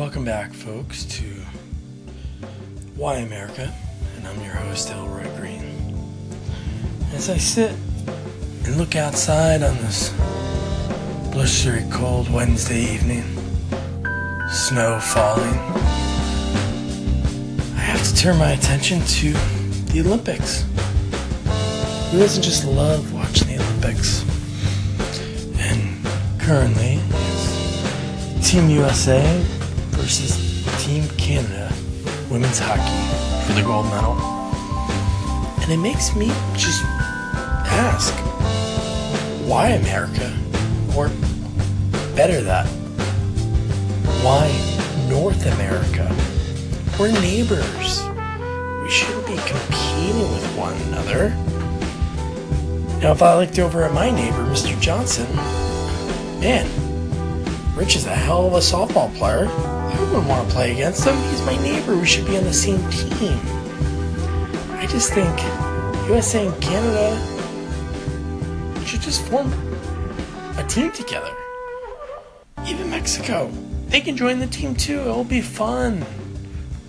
Welcome back, folks, to Why America, and I'm your host, Elroy Green. As I sit and look outside on this blustery cold Wednesday evening, snow falling, I have to turn my attention to the Olympics. Who doesn't just love watching the Olympics? And currently, Team USA versus Team Canada women's hockey for the gold medal. And it makes me just ask why America? Or better that, why North America? We're neighbors. We shouldn't be competing with one another. Now, if I looked over at my neighbor, Mr. Johnson, man, Rich is a hell of a softball player. I wouldn't want to play against him. He's my neighbor. We should be on the same team. I just think USA and Canada should just form a team together. Even Mexico. They can join the team too. It'll be fun.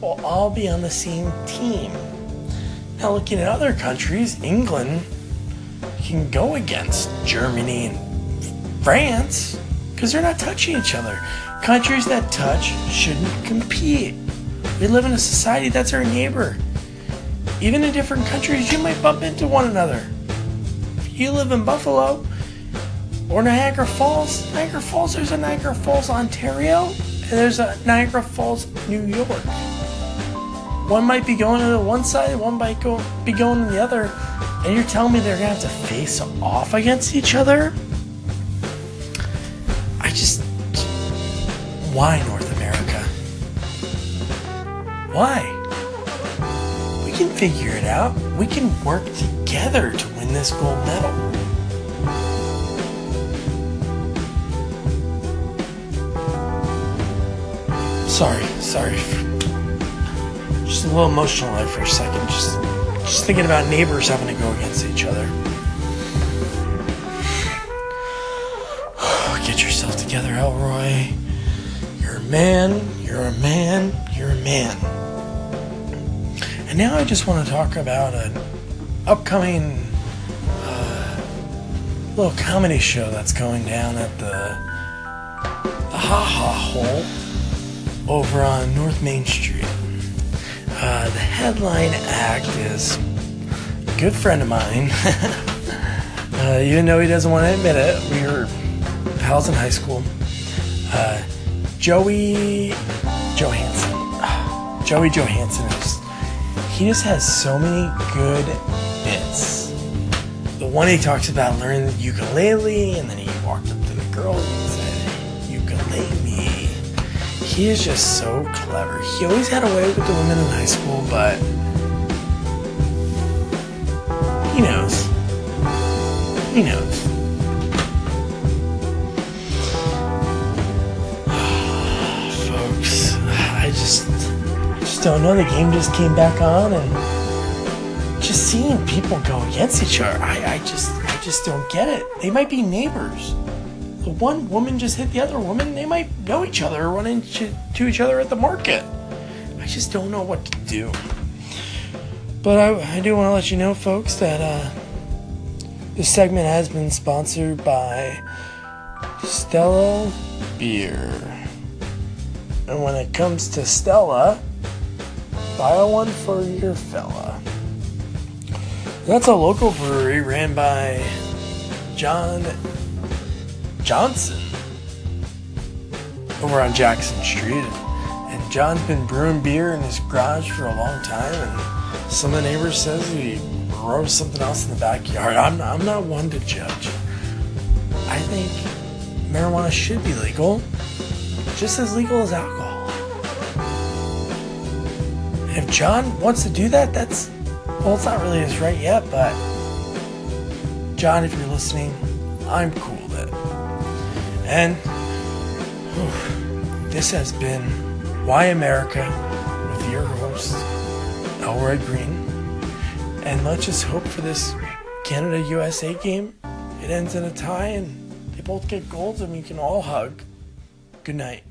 We'll all be on the same team. Now, looking at other countries, England can go against Germany and France because they're not touching each other. Countries that touch shouldn't compete. We live in a society that's our neighbor. Even in different countries, you might bump into one another. If you live in Buffalo or Niagara Falls, Niagara Falls, there's a Niagara Falls, Ontario, and there's a Niagara Falls, New York. One might be going to the one side, one might go be going to the other, and you're telling me they're gonna have to face off against each other? I just why North America? Why? We can figure it out. We can work together to win this gold medal. Sorry, sorry. Just a little emotional there for a second. Just, just thinking about neighbors having to go against each other. Yourself together, Elroy. You're a man, you're a man, you're a man. And now I just want to talk about an upcoming uh, little comedy show that's going down at the the Ha Ha Hole over on North Main Street. Uh, the headline act is a good friend of mine. uh, even though he doesn't want to admit it, we were pals in high school. Uh, Joey Johansson. Joey Johansson he just has so many good bits. The one he talks about learning the ukulele, and then he walked up to the girl and said, "Ukulele." Me. He is just so clever. He always had a way with the women in high school, but he knows. He knows. Don't know. The game just came back on, and just seeing people go against each other, I, I just, I just don't get it. They might be neighbors. The one woman just hit the other woman. They might know each other run into to each other at the market. I just don't know what to do. But I, I do want to let you know, folks, that uh, this segment has been sponsored by Stella Beer. And when it comes to Stella, buy one for your fella. That's a local brewery ran by John Johnson over on Jackson Street. And John's been brewing beer in his garage for a long time, and some of the neighbors says he roasts something else in the backyard. I'm not, I'm not one to judge. I think marijuana should be legal, just as legal as alcohol. If John wants to do that, that's well, it's not really his right yet, but John, if you're listening, I'm cool with it. And whew, this has been Why America with your host, Elroy Green. And let's just hope for this Canada USA game. It ends in a tie and they both get goals and we can all hug. Good night.